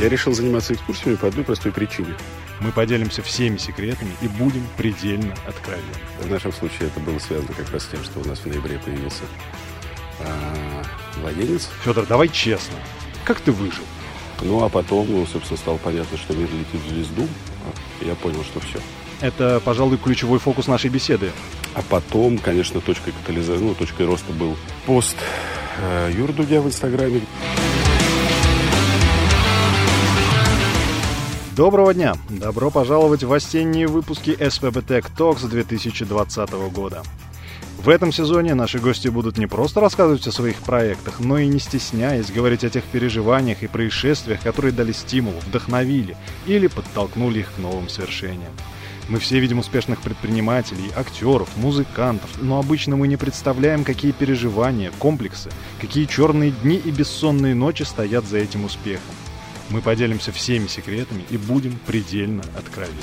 Я решил заниматься экскурсиями по одной простой причине. Мы поделимся всеми секретами и будем предельно откровенны. В нашем случае это было связано как раз с тем, что у нас в ноябре появился а, младенец. Федор, давай честно. Как ты выжил? Ну, а потом, ну, собственно, стало понятно, что мир летит в звезду. И я понял, что все. Это, пожалуй, ключевой фокус нашей беседы. А потом, конечно, точкой катализации, ну, точкой роста был пост э, Юры Дудя в Инстаграме. Доброго дня! Добро пожаловать в осенние выпуски SPB Tech Talks 2020 года. В этом сезоне наши гости будут не просто рассказывать о своих проектах, но и не стесняясь говорить о тех переживаниях и происшествиях, которые дали стимул, вдохновили или подтолкнули их к новым свершениям. Мы все видим успешных предпринимателей, актеров, музыкантов, но обычно мы не представляем, какие переживания, комплексы, какие черные дни и бессонные ночи стоят за этим успехом. Мы поделимся всеми секретами и будем предельно откровенны.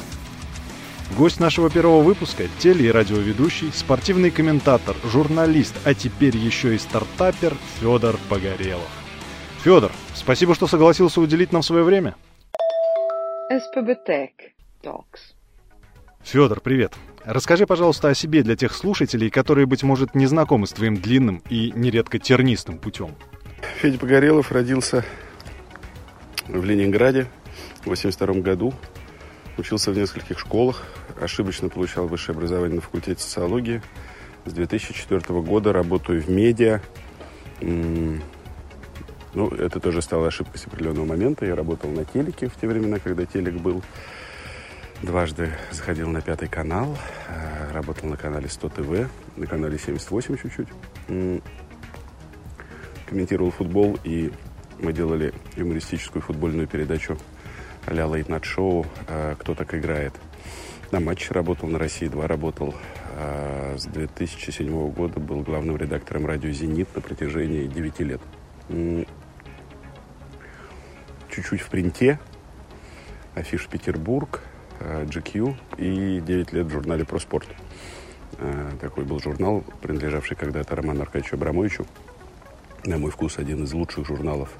Гость нашего первого выпуска – теле- и радиоведущий, спортивный комментатор, журналист, а теперь еще и стартапер Федор Погорелов. Федор, спасибо, что согласился уделить нам свое время. Tech Talks. Федор, привет. Расскажи, пожалуйста, о себе для тех слушателей, которые, быть может, не знакомы с твоим длинным и нередко тернистым путем. Федя Погорелов родился в Ленинграде в 82 году. Учился в нескольких школах. Ошибочно получал высшее образование на факультете социологии. С 2004 года работаю в медиа. Ну, это тоже стало ошибкой с определенного момента. Я работал на телеке в те времена, когда телек был. Дважды заходил на пятый канал. Э, работал на канале 100 ТВ, на канале 78 чуть-чуть. Комментировал футбол и мы делали юмористическую футбольную передачу а-ля Night Show «Кто так играет». На матче работал, на России 2 работал. А с 2007 года был главным редактором радио «Зенит» на протяжении 9 лет. Чуть-чуть в принте. Афиш Петербург, GQ и 9 лет в журнале «Про спорт». Такой был журнал, принадлежавший когда-то Роману Аркадьевичу Абрамовичу. На мой вкус, один из лучших журналов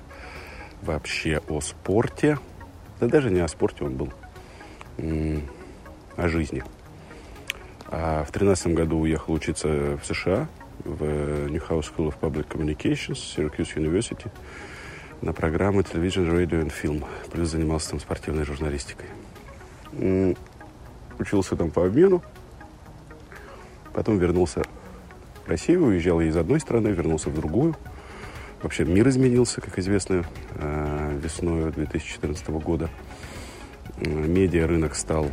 вообще о спорте. Да даже не о спорте он был, о жизни. А в тринадцатом году уехал учиться в США, в Newhouse School of Public Communications, Syracuse University, на программы Television, Radio and Film. Плюс занимался там спортивной журналистикой. Учился там по обмену. Потом вернулся в Россию, уезжал из одной страны, вернулся в другую – Вообще мир изменился, как известно, э, весной 2014 года. Медиа рынок стал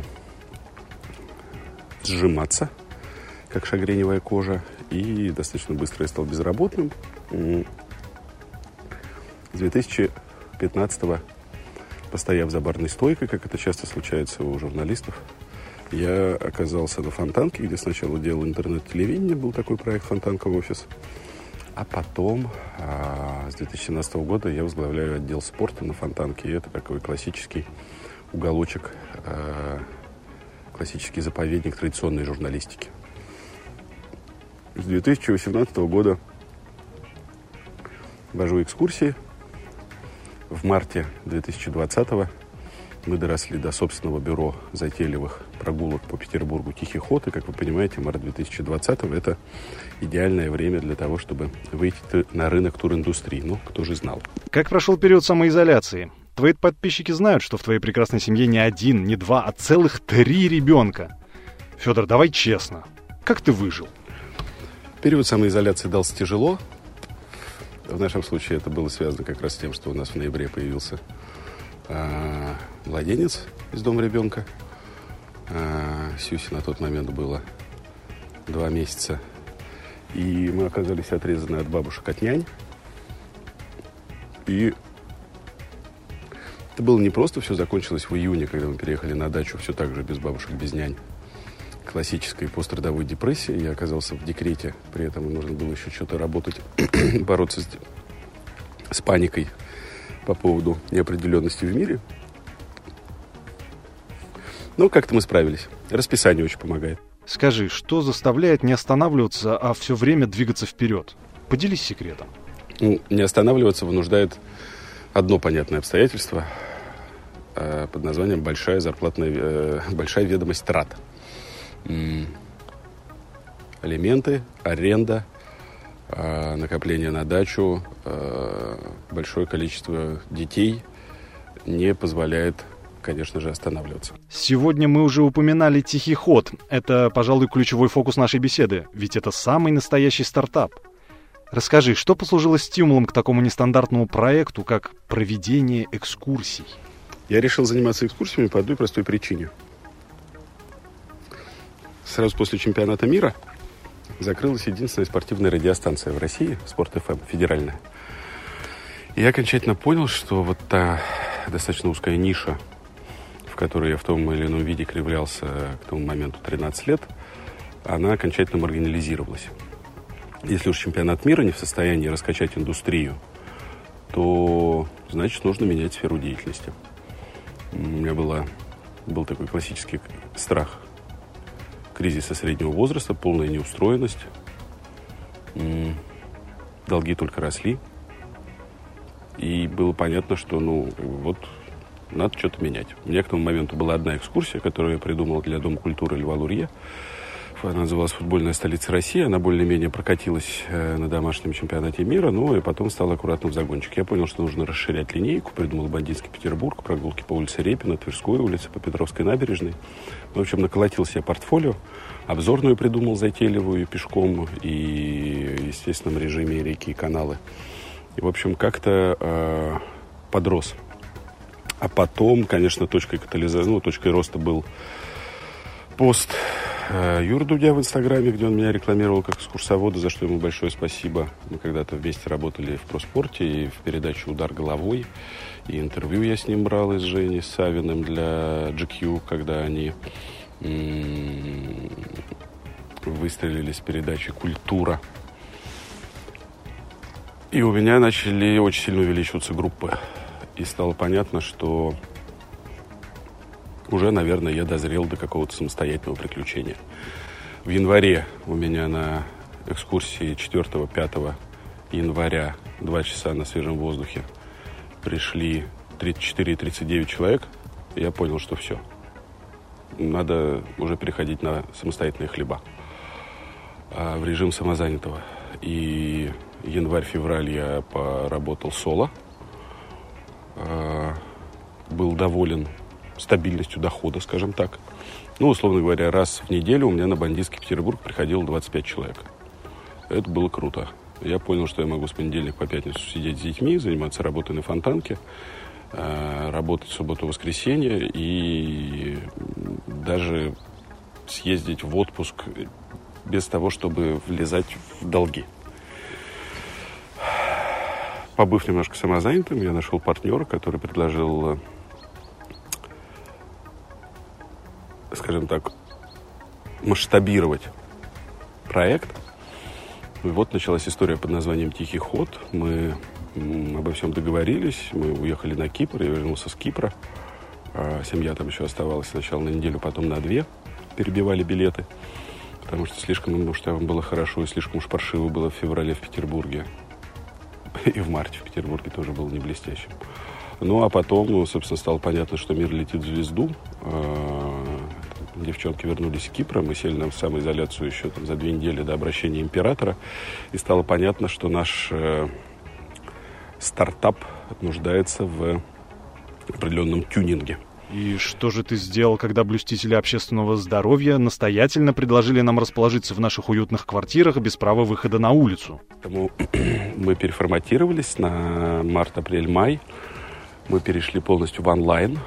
сжиматься, как шагреневая кожа, и достаточно быстро я стал безработным. С 2015 постояв за барной стойкой, как это часто случается у журналистов, я оказался на Фонтанке, где сначала делал интернет-телевидение, был такой проект «Фонтанка офис», а потом, а, с 2017 года, я возглавляю отдел спорта на Фонтанке. И это такой классический уголочек, а, классический заповедник традиционной журналистики. С 2018 года вожу экскурсии. В марте 2020 мы доросли до собственного бюро затейливых прогулок по Петербургу «Тихий ход». И, как вы понимаете, март 2020 – это идеальное время для того, чтобы выйти на рынок туриндустрии. Ну, кто же знал. Как прошел период самоизоляции? Твои подписчики знают, что в твоей прекрасной семье не один, не два, а целых три ребенка. Федор, давай честно. Как ты выжил? Период самоизоляции дался тяжело. В нашем случае это было связано как раз с тем, что у нас в ноябре появился э, младенец из дома ребенка. Э, Сюси на тот момент было два месяца. И мы оказались отрезаны от бабушек, от нянь. И это было непросто, все закончилось в июне, когда мы переехали на дачу, все так же без бабушек, без нянь. Классической пострадовой депрессии. Я оказался в декрете, при этом нужно было еще что-то работать, бороться с, с паникой по поводу неопределенности в мире. Но как-то мы справились. Расписание очень помогает. Скажи, что заставляет не останавливаться, а все время двигаться вперед? Поделись секретом. Ну, не останавливаться вынуждает одно понятное обстоятельство. э, под названием «Большая зарплатная, э, большая ведомость трат». Алименты, аренда, э, накопление на дачу, большое количество детей не позволяет, конечно же, останавливаться. Сегодня мы уже упоминали «Тихий ход». Это, пожалуй, ключевой фокус нашей беседы, ведь это самый настоящий стартап. Расскажи, что послужило стимулом к такому нестандартному проекту, как проведение экскурсий? Я решил заниматься экскурсиями по одной простой причине. Сразу после чемпионата мира закрылась единственная спортивная радиостанция в России, Спорт ФМ, федеральная. И я окончательно понял, что вот та достаточно узкая ниша, в которой я в том или ином виде кривлялся к тому моменту 13 лет, она окончательно маргинализировалась. Если уж чемпионат мира не в состоянии раскачать индустрию, то, значит, нужно менять сферу деятельности. У меня была, был такой классический страх кризиса среднего возраста, полная неустроенность. Долги только росли. И было понятно, что, ну, вот, надо что-то менять. У меня к тому моменту была одна экскурсия, которую я придумал для Дома культуры Льва Лурье. Она называлась «Футбольная столица России». Она более-менее прокатилась э, на домашнем чемпионате мира, ну и потом стала аккуратно в загончик. Я понял, что нужно расширять линейку. Придумал Бандитский Петербург, прогулки по улице Репина, Тверской улице, по Петровской набережной. В общем, наколотил себе портфолио. Обзорную придумал затейливую пешком и естественном режиме реки и каналы. И, в общем, как-то э, подрос. А потом, конечно, точкой катализации, ну, точкой роста был пост э, Юры Дудя в Инстаграме, где он меня рекламировал как экскурсовода, за что ему большое спасибо. Мы когда-то вместе работали в проспорте и в передаче «Удар головой». И интервью я с ним брал из Жени Савиным для GQ, когда они выстрелили с передачи «Культура». И у меня начали очень сильно увеличиваться группы. И стало понятно, что уже, наверное, я дозрел до какого-то самостоятельного приключения. В январе у меня на экскурсии 4-5 января, 2 часа на свежем воздухе, пришли 34 и 39 человек. И я понял, что все. Надо уже переходить на самостоятельные хлеба. А, в режим самозанятого. И январь-февраль я поработал соло. А, был доволен стабильностью дохода, скажем так. Ну, условно говоря, раз в неделю у меня на бандитский Петербург приходило 25 человек. Это было круто. Я понял, что я могу с понедельника по пятницу сидеть с детьми, заниматься работой на фонтанке, э, работать в субботу-воскресенье и даже съездить в отпуск без того, чтобы влезать в долги. Побыв немножко самозанятым, я нашел партнера, который предложил скажем так, масштабировать проект. И вот началась история под названием «Тихий ход». Мы обо всем договорились. Мы уехали на Кипр. Я вернулся с Кипра. А семья там еще оставалась сначала на неделю, потом на две. Перебивали билеты. Потому что слишком уж там было хорошо и слишком уж паршиво было в феврале в Петербурге. И в марте в Петербурге тоже было не блестящим. Ну, а потом, ну, собственно, стало понятно, что мир летит в звезду. А, девчонки вернулись с Кипра, мы сели на самоизоляцию еще там, за две недели до обращения императора, и стало понятно, что наш э, стартап нуждается в определенном тюнинге. И что же ты сделал, когда блюстители общественного здоровья настоятельно предложили нам расположиться в наших уютных квартирах без права выхода на улицу? Мы переформатировались на март-апрель-май. Мы перешли полностью в онлайн.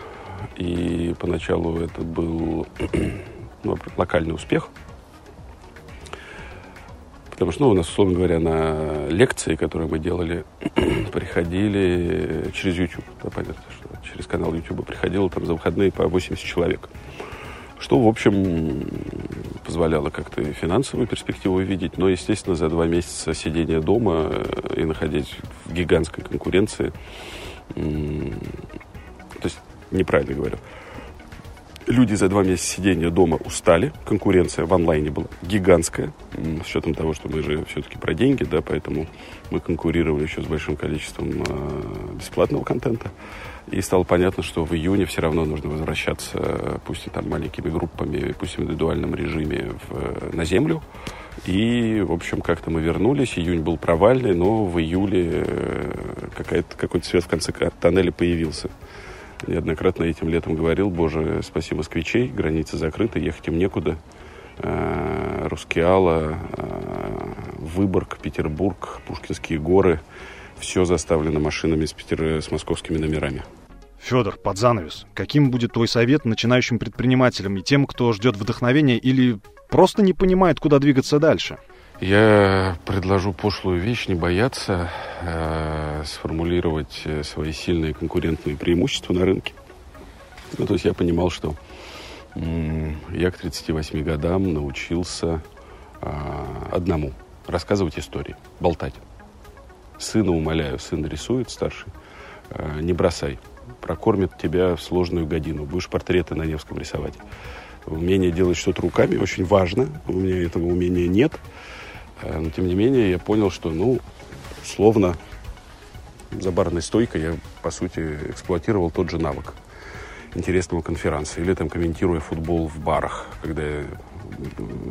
И поначалу это был ну, локальный успех. Потому что, ну, у нас, условно говоря, на лекции, которые мы делали, приходили через YouTube. Да, понятно, что через канал YouTube приходило там за выходные по 80 человек. Что, в общем, позволяло как-то финансовую перспективу видеть, но, естественно, за два месяца сидения дома и находясь в гигантской конкуренции, то есть неправильно говорю. Люди за два месяца сидения дома устали. Конкуренция в онлайне была гигантская. С учетом того, что мы же все-таки про деньги, да, поэтому мы конкурировали еще с большим количеством э, бесплатного контента. И стало понятно, что в июне все равно нужно возвращаться, пусть и там маленькими группами, пусть в индивидуальном режиме, в, на землю. И, в общем, как-то мы вернулись. Июнь был провальный, но в июле э, какой-то свет в конце тоннеля появился. Неоднократно этим летом говорил, боже, спаси москвичей, границы закрыты, ехать им некуда. Э, Рускеала, э, Выборг, Петербург, Пушкинские горы. Все заставлено машинами с, Питер... с московскими номерами. Федор, под занавес, каким будет твой совет начинающим предпринимателям и тем, кто ждет вдохновения или просто не понимает, куда двигаться дальше? Я предложу пошлую вещь, не бояться э, сформулировать свои сильные конкурентные преимущества на рынке. Ну, то есть я понимал, что э, я к 38 годам научился э, одному рассказывать истории, болтать. Сына умоляю, сын рисует старший, э, не бросай, прокормит тебя в сложную годину, будешь портреты на Невском рисовать. Умение делать что-то руками очень важно, у меня этого умения нет – Э, но, тем не менее, я понял, что, ну, словно за барной стойкой я, по сути, эксплуатировал тот же навык интересного конференции. Или там комментируя футбол в барах. Когда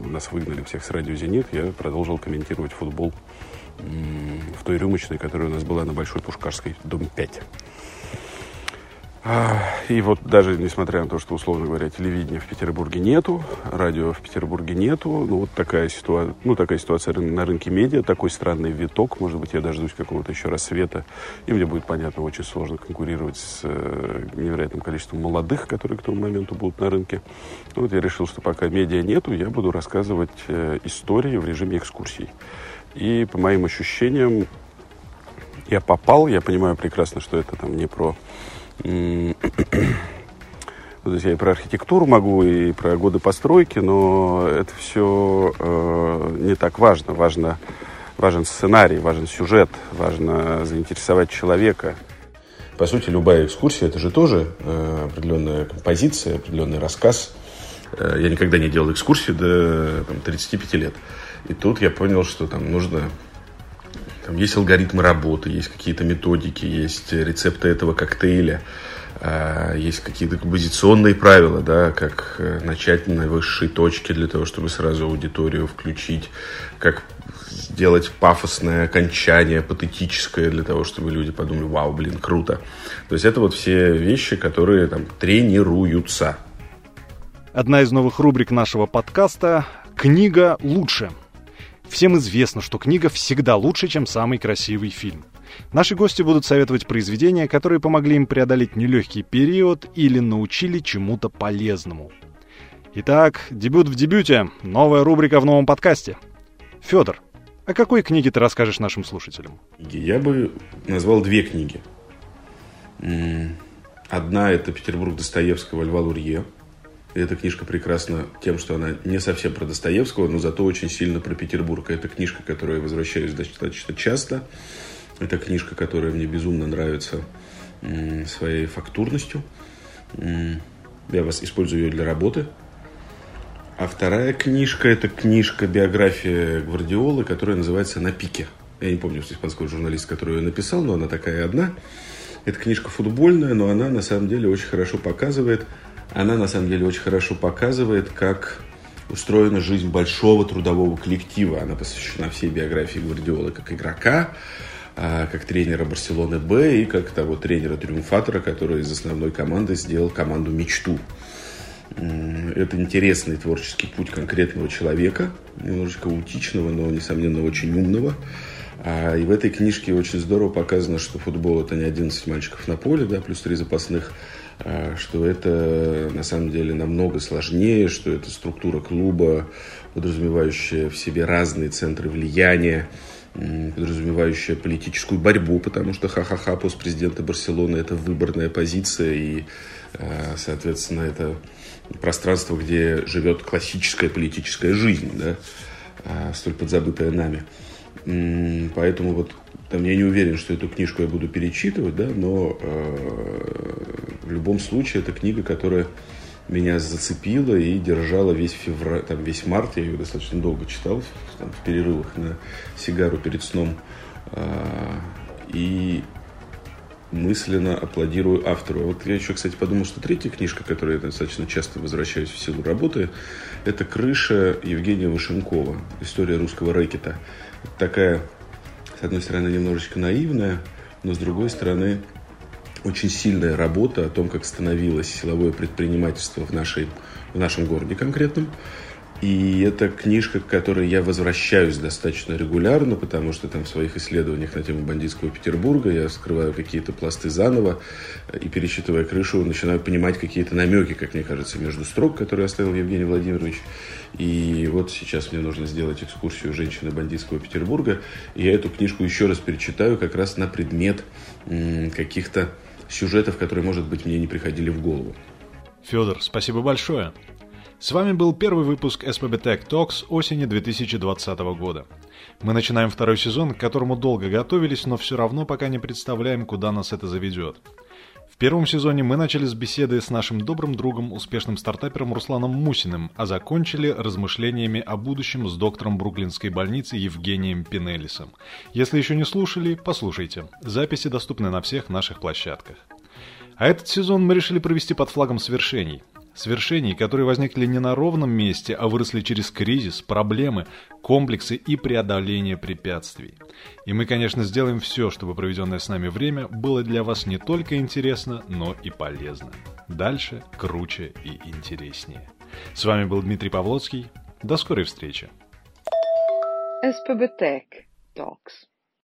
нас выгнали всех с радио «Зенит», я продолжил комментировать футбол в той рюмочной, которая у нас была на Большой Пушкарской, дом 5. И вот даже несмотря на то, что, условно говоря, телевидения в Петербурге нету, радио в Петербурге нету, ну вот такая, ситуация, ну, такая ситуация на рынке медиа, такой странный виток, может быть, я дождусь какого-то еще рассвета, и мне будет понятно, очень сложно конкурировать с э, невероятным количеством молодых, которые к тому моменту будут на рынке. Ну, вот я решил, что пока медиа нету, я буду рассказывать э, истории в режиме экскурсий. И по моим ощущениям, я попал, я понимаю прекрасно, что это там не про то есть я и про архитектуру могу, и про годы постройки, но это все э, не так важно. важно. Важен сценарий, важен сюжет, важно заинтересовать человека. По сути, любая экскурсия – это же тоже э, определенная композиция, определенный рассказ. Э, я никогда не делал экскурсии до там, 35 лет. И тут я понял, что там нужно там есть алгоритмы работы, есть какие-то методики, есть рецепты этого коктейля, а, есть какие-то композиционные правила, да, как э, начать на высшей точке для того, чтобы сразу аудиторию включить, как сделать пафосное окончание, патетическое, для того, чтобы люди подумали, вау, блин, круто. То есть это вот все вещи, которые там тренируются. Одна из новых рубрик нашего подкаста «Книга лучше». Всем известно, что книга всегда лучше, чем самый красивый фильм. Наши гости будут советовать произведения, которые помогли им преодолеть нелегкий период или научили чему-то полезному. Итак, дебют в дебюте, новая рубрика в новом подкасте. Федор, о какой книге ты расскажешь нашим слушателям? Я бы назвал две книги. Одна это Петербург Достоевского Льва Лурье. Эта книжка прекрасна тем, что она не совсем про Достоевского, но зато очень сильно про Петербург. Это книжка, к которой я возвращаюсь достаточно часто. Это книжка, которая мне безумно нравится своей фактурностью. Я вас использую ее для работы. А вторая книжка – это книжка биография Гвардиолы, которая называется «На пике». Я не помню, что испанского журналиста, который ее написал, но она такая одна. Это книжка футбольная, но она на самом деле очень хорошо показывает – она на самом деле очень хорошо показывает, как устроена жизнь большого трудового коллектива. Она посвящена всей биографии Гвардиолы как игрока, а, как тренера Барселоны Б и как того тренера-триумфатора, который из основной команды сделал команду «Мечту». Это интересный творческий путь конкретного человека, немножечко аутичного, но, несомненно, очень умного. А, и в этой книжке очень здорово показано, что футбол – это не 11 мальчиков на поле, да, плюс три запасных, что это на самом деле намного сложнее, что это структура клуба, подразумевающая в себе разные центры влияния, подразумевающая политическую борьбу, потому что ха-ха-ха, пост президента Барселоны – это выборная позиция, и, а, соответственно, это пространство, где живет классическая политическая жизнь, да, а, столь подзабытая нами. Поэтому вот там я не уверен, что эту книжку я буду перечитывать, да, но э, в любом случае это книга, которая меня зацепила и держала весь февраль, там, весь март. Я ее достаточно долго читал, там, в перерывах на сигару перед сном. А, и мысленно аплодирую автору. Вот я еще, кстати, подумал, что третья книжка, которой я достаточно часто возвращаюсь в силу работы, это «Крыша» Евгения Вашенкова. История русского рэкета. Такая, с одной стороны, немножечко наивная, но с другой стороны, очень сильная работа о том, как становилось силовое предпринимательство в, нашей, в нашем городе конкретном. И это книжка, к которой я возвращаюсь достаточно регулярно, потому что там в своих исследованиях на тему бандитского Петербурга я скрываю какие-то пласты заново и, пересчитывая крышу, начинаю понимать какие-то намеки, как мне кажется, между строк, которые оставил Евгений Владимирович. И вот сейчас мне нужно сделать экскурсию «Женщины бандитского Петербурга». И я эту книжку еще раз перечитаю как раз на предмет каких-то сюжетов, которые, может быть, мне не приходили в голову. Федор, спасибо большое. С вами был первый выпуск SPB Tech Talks осени 2020 года. Мы начинаем второй сезон, к которому долго готовились, но все равно пока не представляем, куда нас это заведет. В первом сезоне мы начали с беседы с нашим добрым другом, успешным стартапером Русланом Мусиным, а закончили размышлениями о будущем с доктором Бруклинской больницы Евгением Пинелисом. Если еще не слушали, послушайте. Записи доступны на всех наших площадках. А этот сезон мы решили провести под флагом свершений. Свершений, которые возникли не на ровном месте, а выросли через кризис, проблемы, комплексы и преодоление препятствий. И мы, конечно, сделаем все, чтобы проведенное с нами время было для вас не только интересно, но и полезно. Дальше круче и интереснее. С вами был Дмитрий Павлоцкий. До скорой встречи. Tech Talks